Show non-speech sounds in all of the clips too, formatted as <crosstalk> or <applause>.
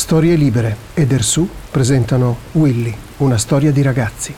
Storie Libere ed Ersù presentano Willy, una storia di ragazzi.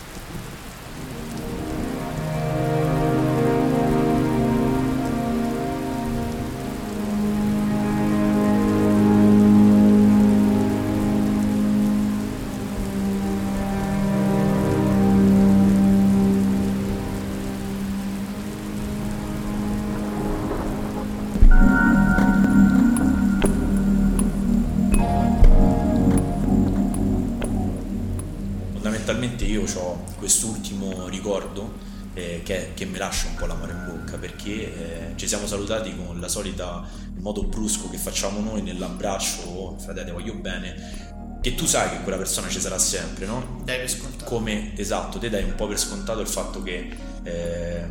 Facciamo noi nell'abbraccio, oh, frate, voglio bene, che tu sai che quella persona ci sarà sempre, no? Dai per scontato. Come, esatto, te dai un po' per scontato il fatto che eh,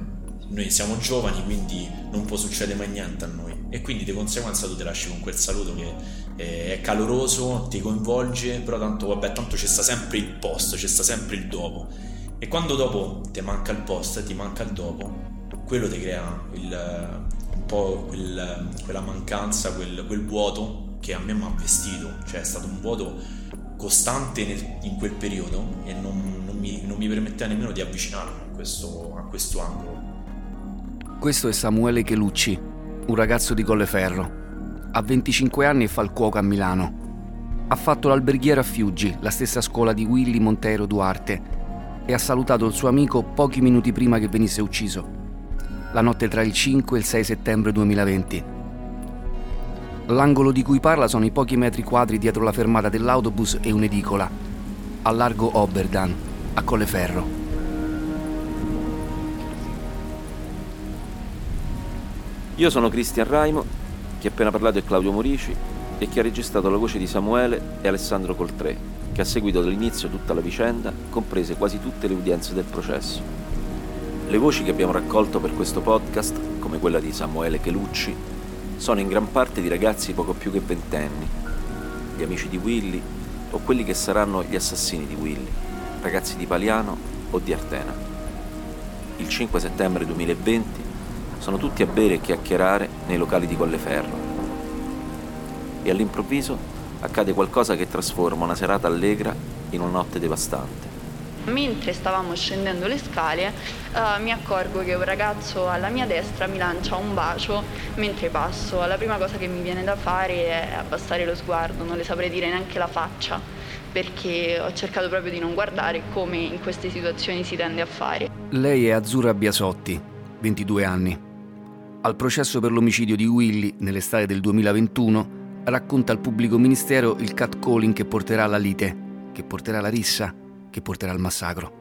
noi siamo giovani, quindi non può succedere mai niente a noi e quindi di conseguenza tu ti lasci con quel saluto che eh, è caloroso, ti coinvolge, però tanto vabbè, tanto c'è sta sempre il post, c'è sta sempre il dopo. E quando dopo ti manca il post, ti manca il dopo, quello ti crea il, un po' quel, quella mancanza, quel, quel, vuoto che a me mi ha vestito, cioè è stato un vuoto costante nel, in quel periodo e non, non, mi, non, mi, permetteva nemmeno di avvicinarmi a questo, a questo angolo. Questo è Samuele Chelucci, un ragazzo di Colleferro ha 25 anni e fa il cuoco a Milano. Ha fatto l'alberghiere a Fiuggi, la stessa scuola di Willy Montero Duarte, e ha salutato il suo amico pochi minuti prima che venisse ucciso, la notte tra il 5 e il 6 settembre 2020. L'angolo di cui parla sono i pochi metri quadri dietro la fermata dell'autobus e un'edicola, a largo Oberdan, a Colleferro. Io sono Cristian Raimo chi ha appena parlato è Claudio Morici e chi ha registrato la voce di Samuele è Alessandro Coltré, che ha seguito dall'inizio tutta la vicenda, comprese quasi tutte le udienze del processo. Le voci che abbiamo raccolto per questo podcast, come quella di Samuele Chelucci, sono in gran parte di ragazzi poco più che ventenni, gli amici di Willy o quelli che saranno gli assassini di Willy, ragazzi di Paliano o di Artena. Il 5 settembre 2020 sono tutti a bere e chiacchierare nei locali di Colleferro. E all'improvviso accade qualcosa che trasforma una serata allegra in una notte devastante. Mentre stavamo scendendo le scale uh, mi accorgo che un ragazzo alla mia destra mi lancia un bacio mentre passo. La prima cosa che mi viene da fare è abbassare lo sguardo, non le saprei dire neanche la faccia perché ho cercato proprio di non guardare come in queste situazioni si tende a fare. Lei è Azzurra Biasotti, 22 anni. Al processo per l'omicidio di Willy nell'estate del 2021 racconta al pubblico ministero il catcalling che porterà alla lite, che porterà alla rissa, che porterà al massacro.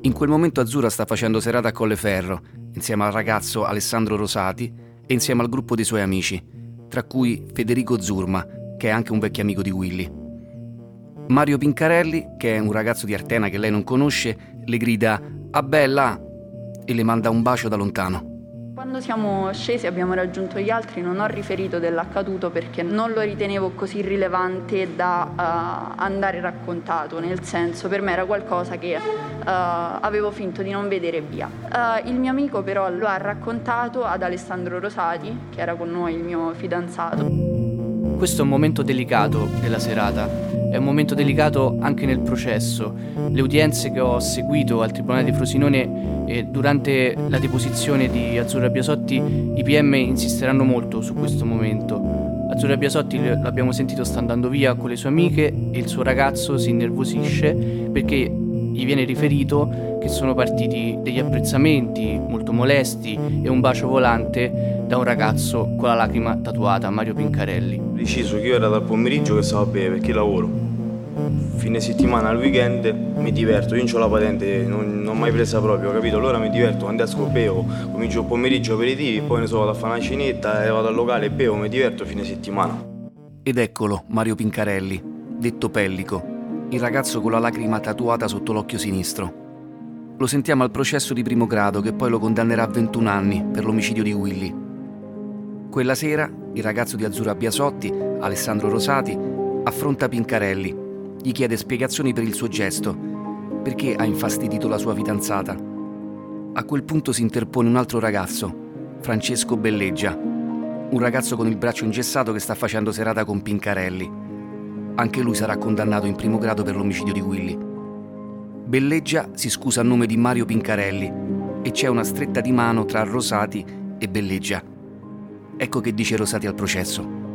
In quel momento Azzurra sta facendo serata a Colleferro, insieme al ragazzo Alessandro Rosati e insieme al gruppo dei suoi amici, tra cui Federico Zurma, che è anche un vecchio amico di Willy. Mario Pincarelli, che è un ragazzo di Artena che lei non conosce, le grida «Ah bella!» e le manda un bacio da lontano. Quando siamo scesi e abbiamo raggiunto gli altri non ho riferito dell'accaduto perché non lo ritenevo così rilevante da uh, andare raccontato, nel senso per me era qualcosa che uh, avevo finto di non vedere via. Uh, il mio amico però lo ha raccontato ad Alessandro Rosati, che era con noi il mio fidanzato. Questo è un momento delicato della serata è un momento delicato anche nel processo. Le udienze che ho seguito al Tribunale di Frosinone eh, durante la deposizione di Azzurra Biasotti, i PM insisteranno molto su questo momento. Azzurra Biasotti l'abbiamo sentito sta andando via con le sue amiche e il suo ragazzo si innervosisce perché gli viene riferito che sono partiti degli apprezzamenti molto molesti e un bacio volante da un ragazzo con la lacrima tatuata, Mario Pincarelli. Deciso che io era dal pomeriggio che stavo a bere perché lavoro. Fine settimana, al weekend mi diverto, io non ho la patente, non, non ho mai presa proprio, capito? Allora mi diverto, quando esco bevo, comincio il pomeriggio aperitivi, poi ne so, vado a fare una cinetta e vado al locale e bevo, mi diverto fine settimana. Ed eccolo, Mario Pincarelli, detto Pellico, il ragazzo con la lacrima tatuata sotto l'occhio sinistro. Lo sentiamo al processo di primo grado che poi lo condannerà a 21 anni per l'omicidio di Willy. Quella sera il ragazzo di Azzurra Biasotti, Alessandro Rosati, affronta Pincarelli, gli chiede spiegazioni per il suo gesto, perché ha infastidito la sua fidanzata. A quel punto si interpone un altro ragazzo, Francesco Belleggia, un ragazzo con il braccio ingessato che sta facendo serata con Pincarelli. Anche lui sarà condannato in primo grado per l'omicidio di Willy. Belleggia si scusa a nome di Mario Pincarelli e c'è una stretta di mano tra Rosati e Belleggia. Ecco che dice Rosati al processo.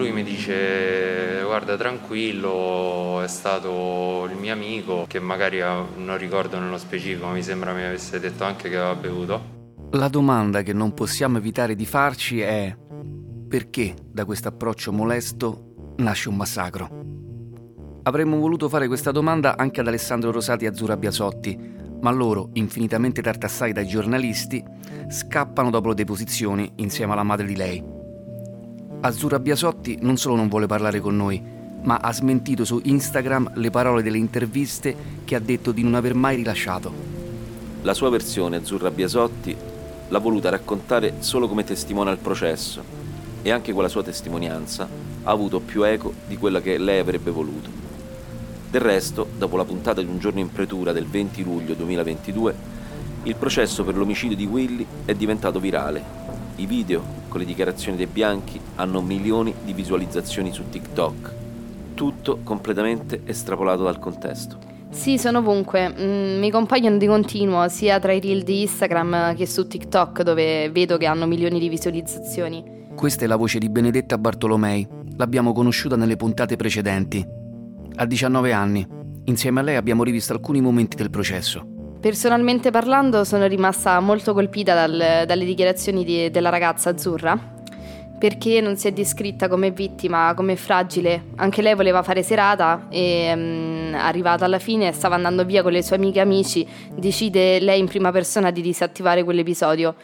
Lui mi dice guarda tranquillo, è stato il mio amico che magari non ricordo nello specifico, ma mi sembra mi avesse detto anche che aveva bevuto. La domanda che non possiamo evitare di farci è perché da questo approccio molesto nasce un massacro? Avremmo voluto fare questa domanda anche ad Alessandro Rosati e Azzurra Biasotti, ma loro, infinitamente tartassati dai giornalisti, scappano dopo le deposizioni insieme alla madre di lei. Azzurra Biasotti non solo non vuole parlare con noi, ma ha smentito su Instagram le parole delle interviste che ha detto di non aver mai rilasciato. La sua versione, Azzurra Biasotti, l'ha voluta raccontare solo come testimone al processo e anche quella sua testimonianza ha avuto più eco di quella che lei avrebbe voluto. Del resto, dopo la puntata di un giorno in pretura del 20 luglio 2022, il processo per l'omicidio di Willy è diventato virale. I video con le dichiarazioni dei bianchi hanno milioni di visualizzazioni su TikTok. Tutto completamente estrapolato dal contesto. Sì, sono ovunque. Mm, mi compaiono di continuo sia tra i reel di Instagram che su TikTok dove vedo che hanno milioni di visualizzazioni. Questa è la voce di Benedetta Bartolomei. L'abbiamo conosciuta nelle puntate precedenti. Ha 19 anni. Insieme a lei abbiamo rivisto alcuni momenti del processo. Personalmente parlando sono rimasta molto colpita dal, dalle dichiarazioni di, della ragazza azzurra perché non si è descritta come vittima, come fragile. Anche lei voleva fare serata e um, arrivata alla fine stava andando via con le sue amiche e amici, decide lei in prima persona di disattivare quell'episodio,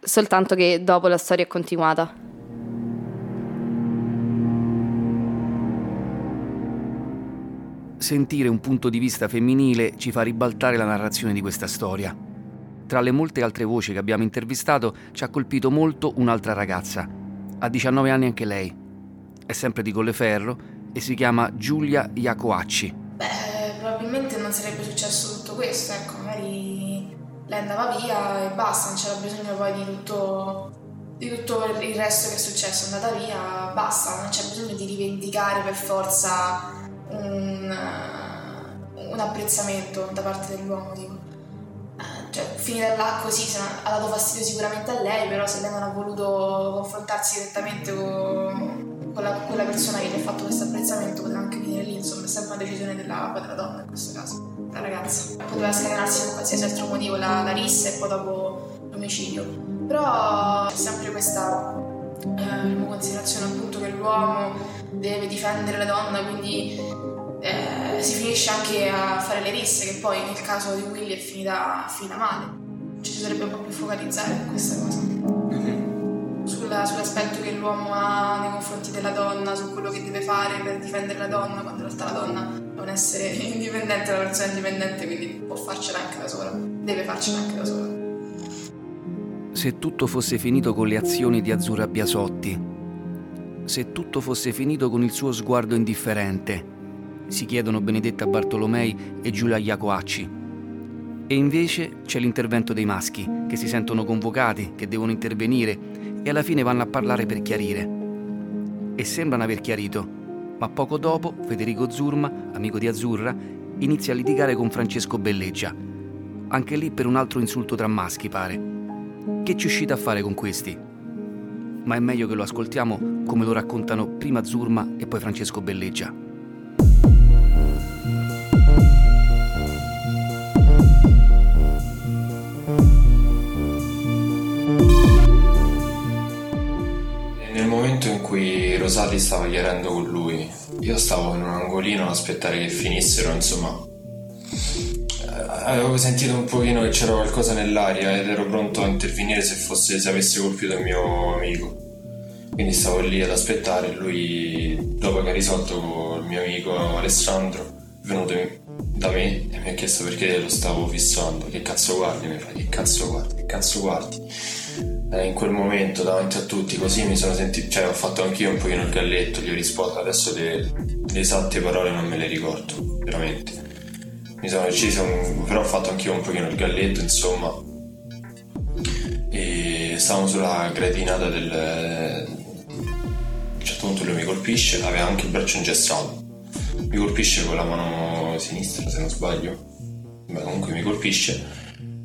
soltanto che dopo la storia è continuata. Sentire un punto di vista femminile ci fa ribaltare la narrazione di questa storia. Tra le molte altre voci che abbiamo intervistato ci ha colpito molto un'altra ragazza. Ha 19 anni anche lei. È sempre di Colleferro e si chiama Giulia Iacoacci. Beh, probabilmente non sarebbe successo tutto questo, ecco, magari lei andava via e basta, non c'era bisogno poi di tutto, di tutto il resto che è successo, è andata via, basta, non c'è bisogno di rivendicare per forza un, un apprezzamento da parte dell'uomo, dico cioè, finire là così ha dato fastidio sicuramente a lei, però se lei non ha voluto confrontarsi direttamente con, con la, quella persona che gli ha fatto questo apprezzamento, poteva anche finire lì, insomma, è sempre una decisione della, della donna in questo caso, della ragazza. Poteva scatenarsi per qualsiasi altro motivo, la, la rissa e poi dopo l'omicidio. Però c'è sempre questa eh, considerazione appunto che l'uomo deve difendere la donna, quindi eh, si finisce anche a fare le risse, che poi nel caso di Willy è finita, finita male. Ci si dovrebbe un po' più focalizzare su questa cosa. Mm-hmm. Sulla, sull'aspetto che l'uomo ha nei confronti della donna, su quello che deve fare per difendere la donna, quando in realtà la donna è un essere <laughs> indipendente, una persona indipendente, quindi può farcela anche da sola, deve farcela anche da sola. Se tutto fosse finito con le azioni di Azzurra Biasotti, se tutto fosse finito con il suo sguardo indifferente, si chiedono Benedetta Bartolomei e Giulia Iacoacci. E invece c'è l'intervento dei maschi, che si sentono convocati, che devono intervenire e alla fine vanno a parlare per chiarire. E sembrano aver chiarito, ma poco dopo Federico Zurma, amico di Azzurra, inizia a litigare con Francesco Belleggia. Anche lì per un altro insulto tra maschi, pare. Che ci uscite a fare con questi? Ma è meglio che lo ascoltiamo come lo raccontano prima Zurma e poi Francesco Belleggia. Cui Rosati stava chiarendo con lui. Io stavo in un angolino ad aspettare che finissero, insomma. Eh, avevo sentito un pochino che c'era qualcosa nell'aria ed ero pronto a intervenire se, fosse, se avesse colpito il mio amico. Quindi stavo lì ad aspettare lui, dopo che ha risolto con il mio amico Alessandro, è venuto da me e mi ha chiesto perché lo stavo fissando. Che cazzo guardi? Mi fa, che cazzo guardi? Che cazzo guardi? Eh, in quel momento davanti a tutti così mi sono sentito, cioè ho fatto anch'io un pochino il galletto, gli ho risposto, adesso le, le esatte parole non me le ricordo, veramente. mi sono deciso, però ho fatto anch'io un pochino il galletto, insomma. E stavamo sulla gradinata del... A un certo punto lui mi colpisce, aveva anche il braccio ingessato. Mi colpisce con la mano sinistra, se non sbaglio. Beh, comunque mi colpisce,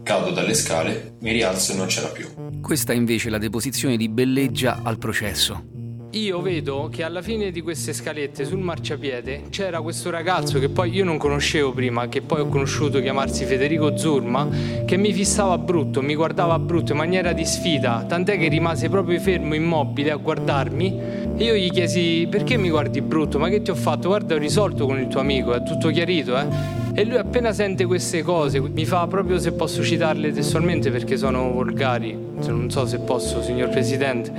cado dalle scale, mi rialzo e non c'era più. Questa è invece la deposizione di Belleggia al processo. Io vedo che alla fine di queste scalette sul marciapiede c'era questo ragazzo che poi io non conoscevo prima, che poi ho conosciuto chiamarsi Federico Zurma, che mi fissava brutto, mi guardava brutto in maniera di sfida, tant'è che rimase proprio fermo, immobile a guardarmi. E io gli chiesi perché mi guardi brutto, ma che ti ho fatto? Guarda, ho risolto con il tuo amico, è tutto chiarito, eh? E lui appena sente queste cose mi fa proprio se posso citarle testualmente perché sono volgari, non so se posso signor Presidente,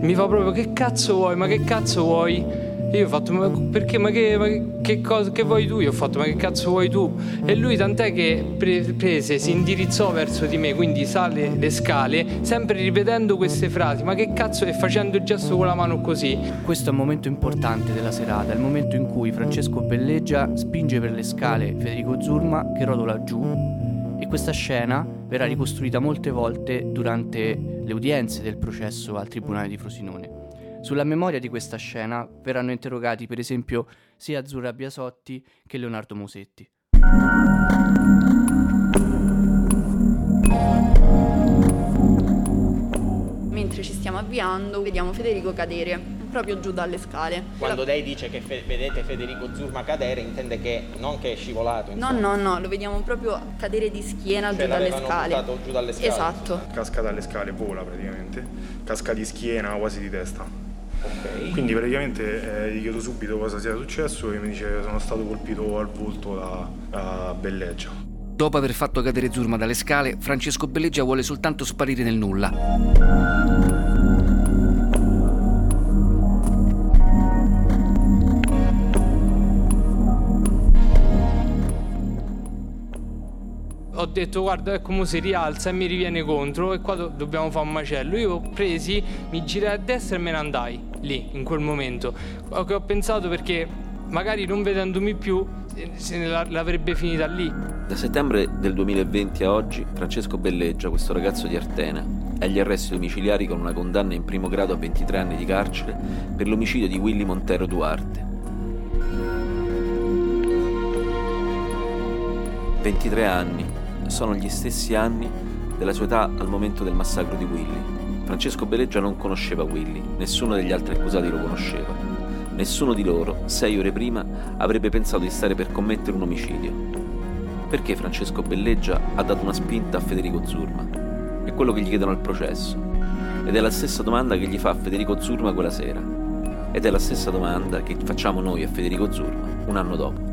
mi fa proprio che cazzo vuoi, ma che cazzo vuoi? Io ho fatto, ma perché, ma che, ma che, cosa, che vuoi tu? Io ho fatto, ma che cazzo vuoi tu? E lui tant'è che pre- prese, si indirizzò verso di me, quindi sale le scale, sempre ripetendo queste frasi, ma che cazzo, e facendo il gesto con la mano così. Questo è un momento importante della serata, il momento in cui Francesco Belleggia spinge per le scale Federico Zurma che rotola giù e questa scena verrà ricostruita molte volte durante le udienze del processo al Tribunale di Frosinone. Sulla memoria di questa scena verranno interrogati per esempio sia Azzurra Biasotti che Leonardo Musetti. Mentre ci stiamo avviando vediamo Federico cadere proprio giù dalle scale. Quando lei dice che fe- vedete Federico Zurma cadere intende che non che è scivolato. Insomma. No, no, no, lo vediamo proprio cadere di schiena cioè, giù dalle scale. giù dalle scale. Esatto. Casca dalle scale, vola praticamente. Casca di schiena, quasi di testa. Okay. Quindi praticamente eh, gli chiedo subito cosa sia successo e mi dice che sono stato colpito al volto da, da Belleggia. Dopo aver fatto cadere Zurma dalle scale, Francesco Belleggia vuole soltanto sparire nel nulla. ho detto guarda come si rialza e mi riviene contro e qua do- dobbiamo fare un macello. Io ho presi, mi girai a destra e me ne andai lì, in quel momento. Ho, ho pensato perché magari non vedendomi più se ne l'avrebbe finita lì. Da settembre del 2020 a oggi Francesco Belleggia, questo ragazzo di Artena, è agli arresti domiciliari con una condanna in primo grado a 23 anni di carcere per l'omicidio di Willy Montero Duarte. 23 anni sono gli stessi anni della sua età al momento del massacro di Willy. Francesco Belleggia non conosceva Willy, nessuno degli altri accusati lo conosceva. Nessuno di loro, sei ore prima, avrebbe pensato di stare per commettere un omicidio. Perché Francesco Belleggia ha dato una spinta a Federico Zurma? È quello che gli chiedono al processo. Ed è la stessa domanda che gli fa Federico Zurma quella sera. Ed è la stessa domanda che facciamo noi a Federico Zurma un anno dopo.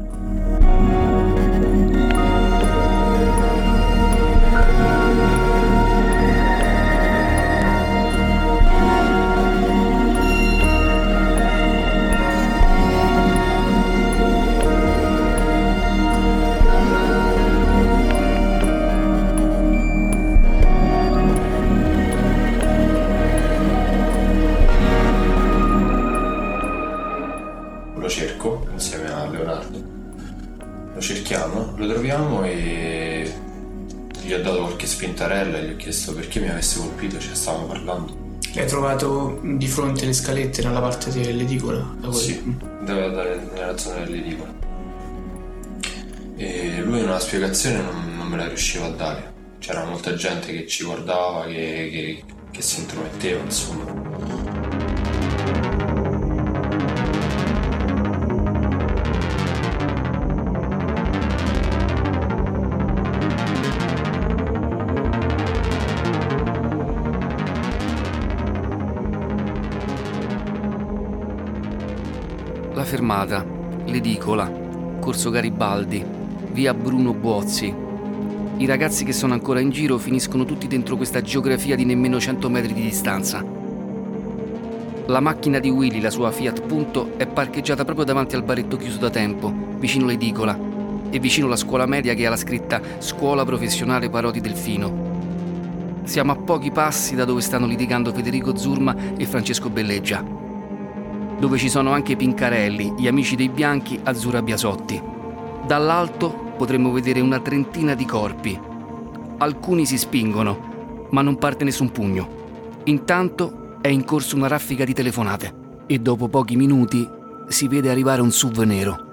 Chiesto perché mi avesse colpito, cioè stavamo parlando. L'hai trovato di fronte alle scalette nella parte dell'edicola? Sì, nella zona dell'edicola. E lui una spiegazione non, non me la riusciva a dare. C'era molta gente che ci guardava, che, che, che si intrometteva, insomma. Fermata, l'edicola, Corso Garibaldi, via Bruno Buozzi. I ragazzi che sono ancora in giro finiscono tutti dentro questa geografia di nemmeno 100 metri di distanza. La macchina di Willy, la sua Fiat Punto, è parcheggiata proprio davanti al baretto chiuso da tempo, vicino l'edicola e vicino la scuola media che ha la scritta Scuola Professionale Parodi Delfino. Siamo a pochi passi da dove stanno litigando Federico Zurma e Francesco Belleggia, dove ci sono anche Pincarelli, gli amici dei bianchi Azzurra Biasotti. Dall'alto potremmo vedere una trentina di corpi. Alcuni si spingono, ma non parte nessun pugno. Intanto è in corso una raffica di telefonate e dopo pochi minuti si vede arrivare un SUV nero.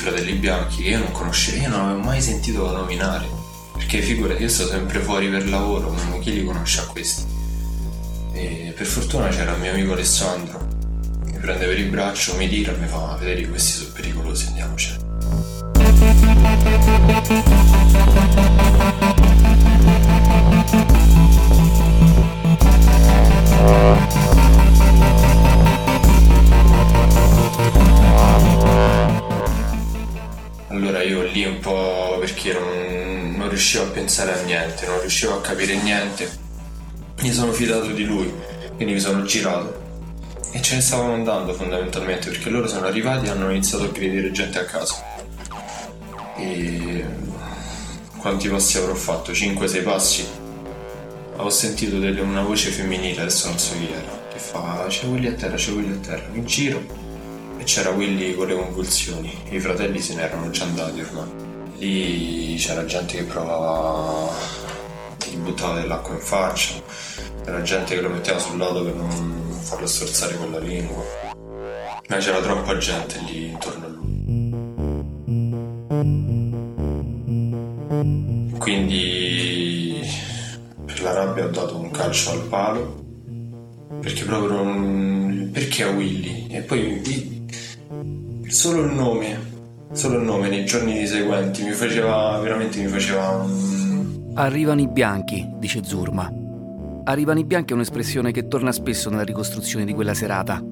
Fratelli bianchi che io non conoscevo, io non avevo mai sentito nominare. Perché figurati, io sto sempre fuori per lavoro, ma chi li conosce a questi? E per fortuna c'era il mio amico Alessandro, mi prende per il braccio, mi tira e mi fa Federico questi sono pericolosi, andiamocene. Riuscivo a pensare a niente, non riuscivo a capire niente. Mi sono fidato di lui, quindi mi sono girato e ce ne stavano andando fondamentalmente perché loro sono arrivati e hanno iniziato a aggredire gente a casa. E quanti passi avrò fatto? 5-6 passi? Ho sentito delle- una voce femminile, adesso non so chi era, che fa c'è Willy a terra, c'è Willy a terra. Mi giro e c'era Willy con le convulsioni. I fratelli se ne erano già andati ormai. Lì c'era gente che provava, gli buttava dell'acqua in faccia, c'era gente che lo metteva sul lato per non farlo storzare con la lingua. Ma c'era troppa gente lì intorno a lui. Quindi per la rabbia ho dato un calcio al palo perché proprio non... perché a Willy e poi solo il nome solo il nome nei giorni seguenti mi faceva veramente mi faceva. Arrivano i bianchi, dice Zurma. Arrivano i bianchi è un'espressione che torna spesso nella ricostruzione di quella serata.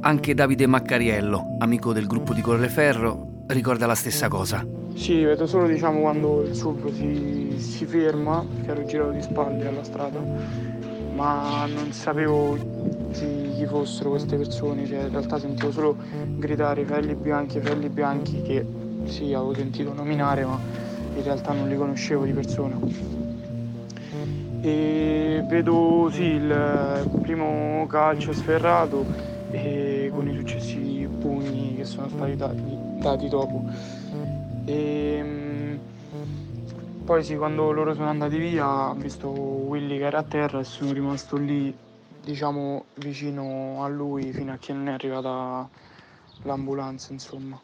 Anche Davide Maccariello, amico del gruppo di Colleferro, ricorda la stessa cosa. Sì, vedo solo diciamo quando il SUV si, si ferma, perché ero girato di spalle alla strada, ma non sapevo chi, chi fossero queste persone, cioè in realtà sentivo solo gridare felli bianchi, felli bianchi, che sì, avevo sentito nominare, ma in realtà non li conoscevo di persona. E vedo sì il primo calcio sferrato e con i successivi pugni che sono stati dati, dati dopo. E mm, poi sì, quando loro sono andati via ho visto Willy che era a terra e sono rimasto lì, diciamo, vicino a lui fino a che non è arrivata l'ambulanza, insomma.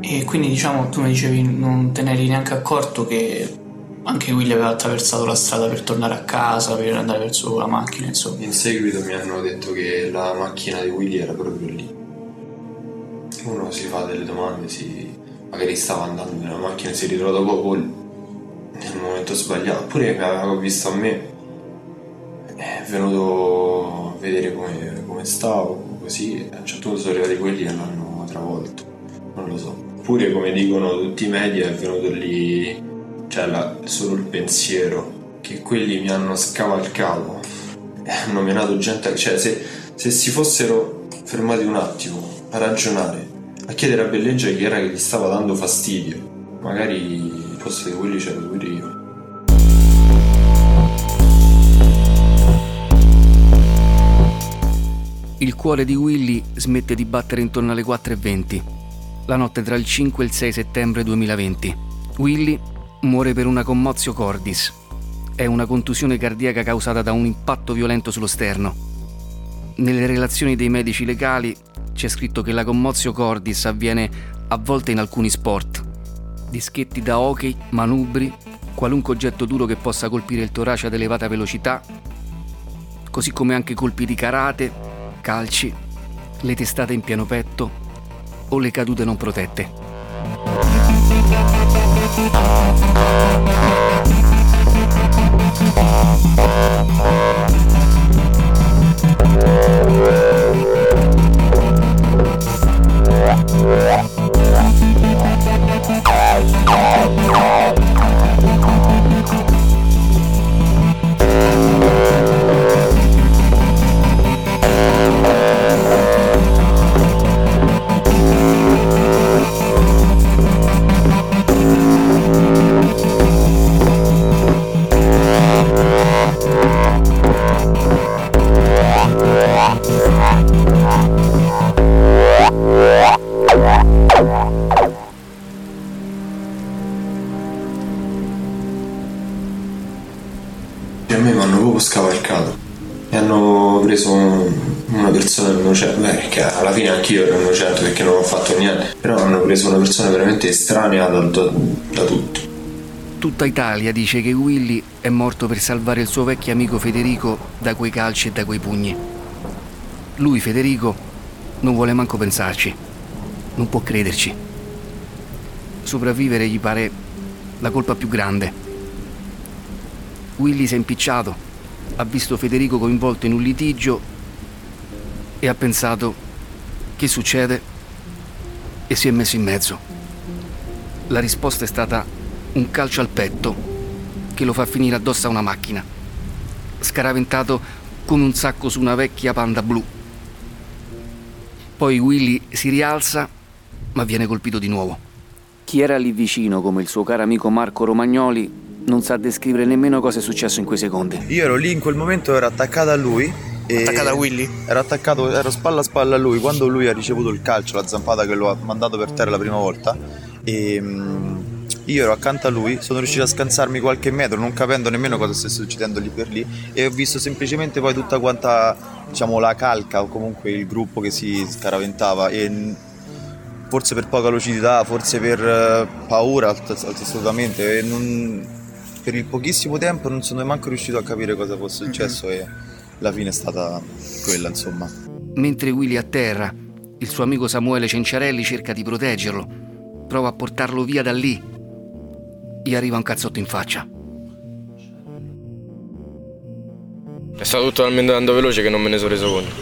E quindi diciamo tu mi dicevi non te ne eri neanche accorto che anche Willy aveva attraversato la strada per tornare a casa, per andare verso la macchina, insomma. in seguito mi hanno detto che la macchina di Willy era proprio lì. Uno si fa delle domande si... magari stava andando nella macchina e si ritrova dopo nel momento sbagliato. Oppure mi aveva visto a me. È venuto a vedere come, come stavo così. A un certo punto sono arrivati quelli e l'hanno travolto. Non lo so. Oppure come dicono tutti i media è venuto lì cioè la- solo il pensiero che quelli mi hanno scavalcato e hanno menato gente cioè se, se si fossero fermati un attimo a ragionare a chiedere a Belleggia chi era che gli stava dando fastidio magari posto di quelli c'ero pure io Il cuore di Willy smette di battere intorno alle 4.20, la notte tra il 5 e il 6 settembre 2020. Willy muore per una commozio cordis. È una contusione cardiaca causata da un impatto violento sullo sterno. Nelle relazioni dei medici legali c'è scritto che la commozio cordis avviene a volte in alcuni sport. Dischetti da hockey, manubri, qualunque oggetto duro che possa colpire il torace ad elevata velocità, così come anche colpi di karate, calci, le testate in pieno petto o le cadute non protette. Oh. Italia dice che Willy è morto per salvare il suo vecchio amico Federico da quei calci e da quei pugni. Lui, Federico, non vuole manco pensarci, non può crederci. Sopravvivere gli pare la colpa più grande. Willy si è impicciato, ha visto Federico coinvolto in un litigio e ha pensato che succede e si è messo in mezzo. La risposta è stata un calcio al petto che lo fa finire addosso a una macchina, scaraventato come un sacco su una vecchia panda blu. Poi Willy si rialza, ma viene colpito di nuovo. Chi era lì vicino, come il suo caro amico Marco Romagnoli, non sa descrivere nemmeno cosa è successo in quei secondi. Io ero lì in quel momento, ero attaccato a lui. E Attaccato a Willy? Ero attaccato, ero spalla a spalla a lui. Quando lui ha ricevuto il calcio, la zampata che lo ha mandato per terra la prima volta, e mm, io ero accanto a lui, sono riuscito a scansarmi qualche metro, non capendo nemmeno cosa stesse succedendo lì per lì, e ho visto semplicemente poi tutta quanta, diciamo, la calca o comunque il gruppo che si scaraventava. E forse per poca lucidità, forse per eh, paura, assolutamente. E non, per il pochissimo tempo non sono manco riuscito a capire cosa fosse successo e la fine è stata quella, insomma. Mentre Willy è a terra, il suo amico Samuele Cenciarelli cerca di proteggerlo, prova a portarlo via da lì. Gli arriva un cazzotto in faccia. È stato tutto talmente tanto veloce che non me ne sono reso conto.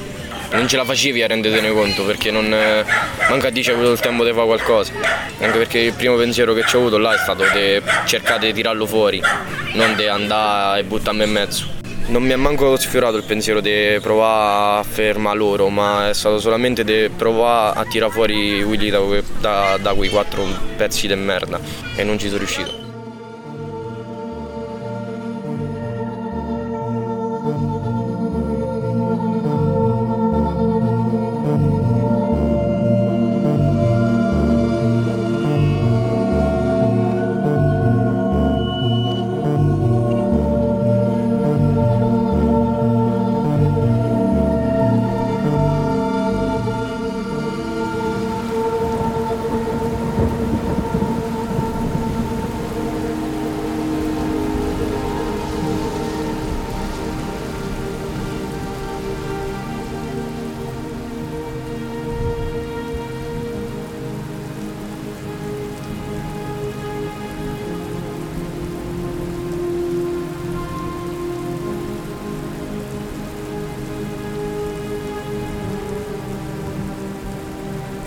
Non ce la facevi a rendertene conto perché non, eh, manca a dire c'è avuto il tempo di fare qualcosa. Anche perché il primo pensiero che ci ho avuto là è stato di cercare di tirarlo fuori, non di andare e buttarmi in mezzo. Non mi ha manco sfiorato il pensiero di provare a fermare loro, ma è stato solamente di provare a tirare fuori Willy da, da- da quei quattro pezzi di merda e non ci sono riuscito.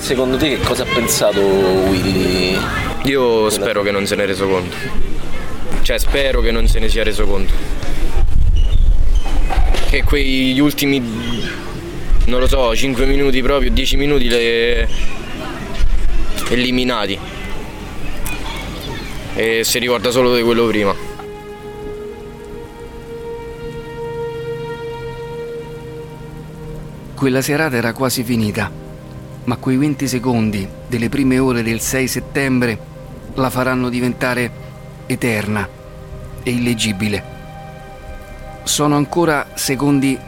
Secondo te che cosa ha pensato Willy? Io spero che non se ne è reso conto. Cioè spero che non se ne sia reso conto. Che quegli ultimi, non lo so, 5 minuti proprio, 10 minuti le... eliminati. E si ricorda solo di quello prima. Quella serata era quasi finita, ma quei 20 secondi delle prime ore del 6 settembre la faranno diventare eterna e illeggibile. Sono ancora secondi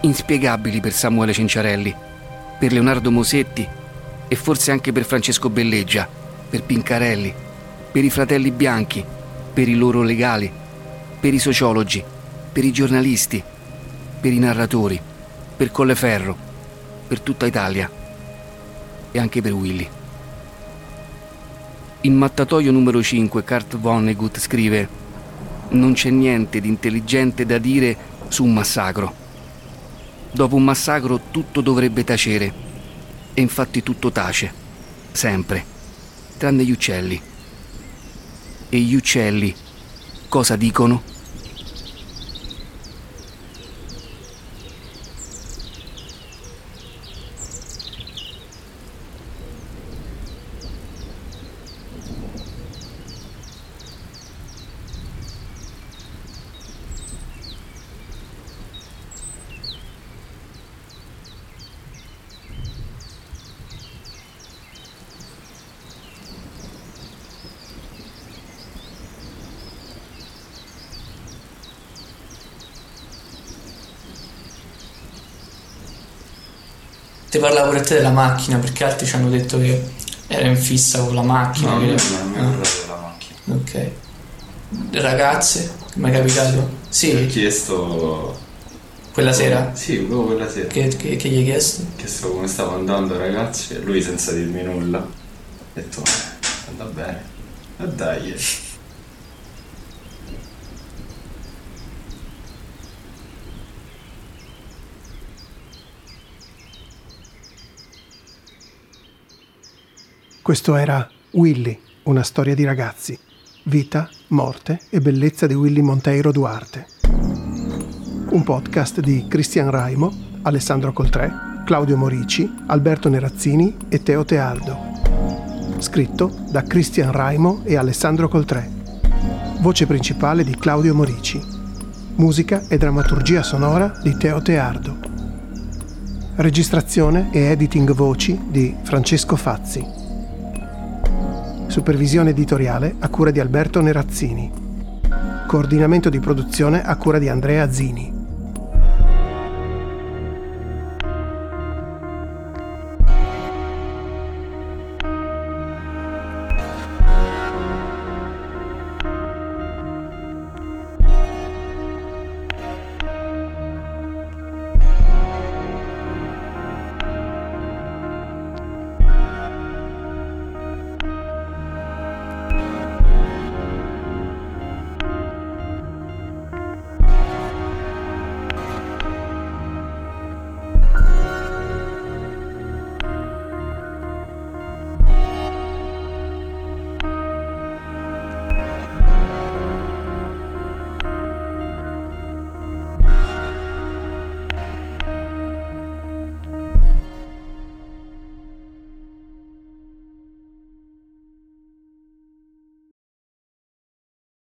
inspiegabili per Samuele Cenciarelli, per Leonardo Mosetti e forse anche per Francesco Belleggia, per Pincarelli, per i fratelli bianchi, per i loro legali, per i sociologi, per i giornalisti, per i narratori, per Colleferro, per tutta Italia e anche per Willy. In Mattatoio numero 5 Kurt Vonnegut scrive Non c'è niente di intelligente da dire su un massacro. Dopo un massacro tutto dovrebbe tacere e infatti tutto tace, sempre, tranne gli uccelli. E gli uccelli cosa dicono? Ti parlavo pure a te della macchina perché altri ci hanno detto che era in fissa con la macchina. No, che... non mi hanno Ah, della macchina. Ok. Ragazze? Mi è capitato? Sì. Mi ha chiesto... Quella sera? Sì, proprio quella sera. Che, che- che gli hai chiesto? Ho chiesto come stavo andando ragazzi e lui senza dirmi nulla ha detto "Eh, anda bene. E dai. eh." Questo era Willy, una storia di ragazzi. Vita, morte e bellezza di Willy Monteiro Duarte. Un podcast di Cristian Raimo, Alessandro Coltré, Claudio Morici, Alberto Nerazzini e Teo Tealdo. Scritto da Cristian Raimo e Alessandro Coltré. Voce principale di Claudio Morici. Musica e drammaturgia sonora di Teo Teardo. Registrazione e editing voci di Francesco Fazzi. Supervisione editoriale a cura di Alberto Nerazzini. Coordinamento di produzione a cura di Andrea Zini.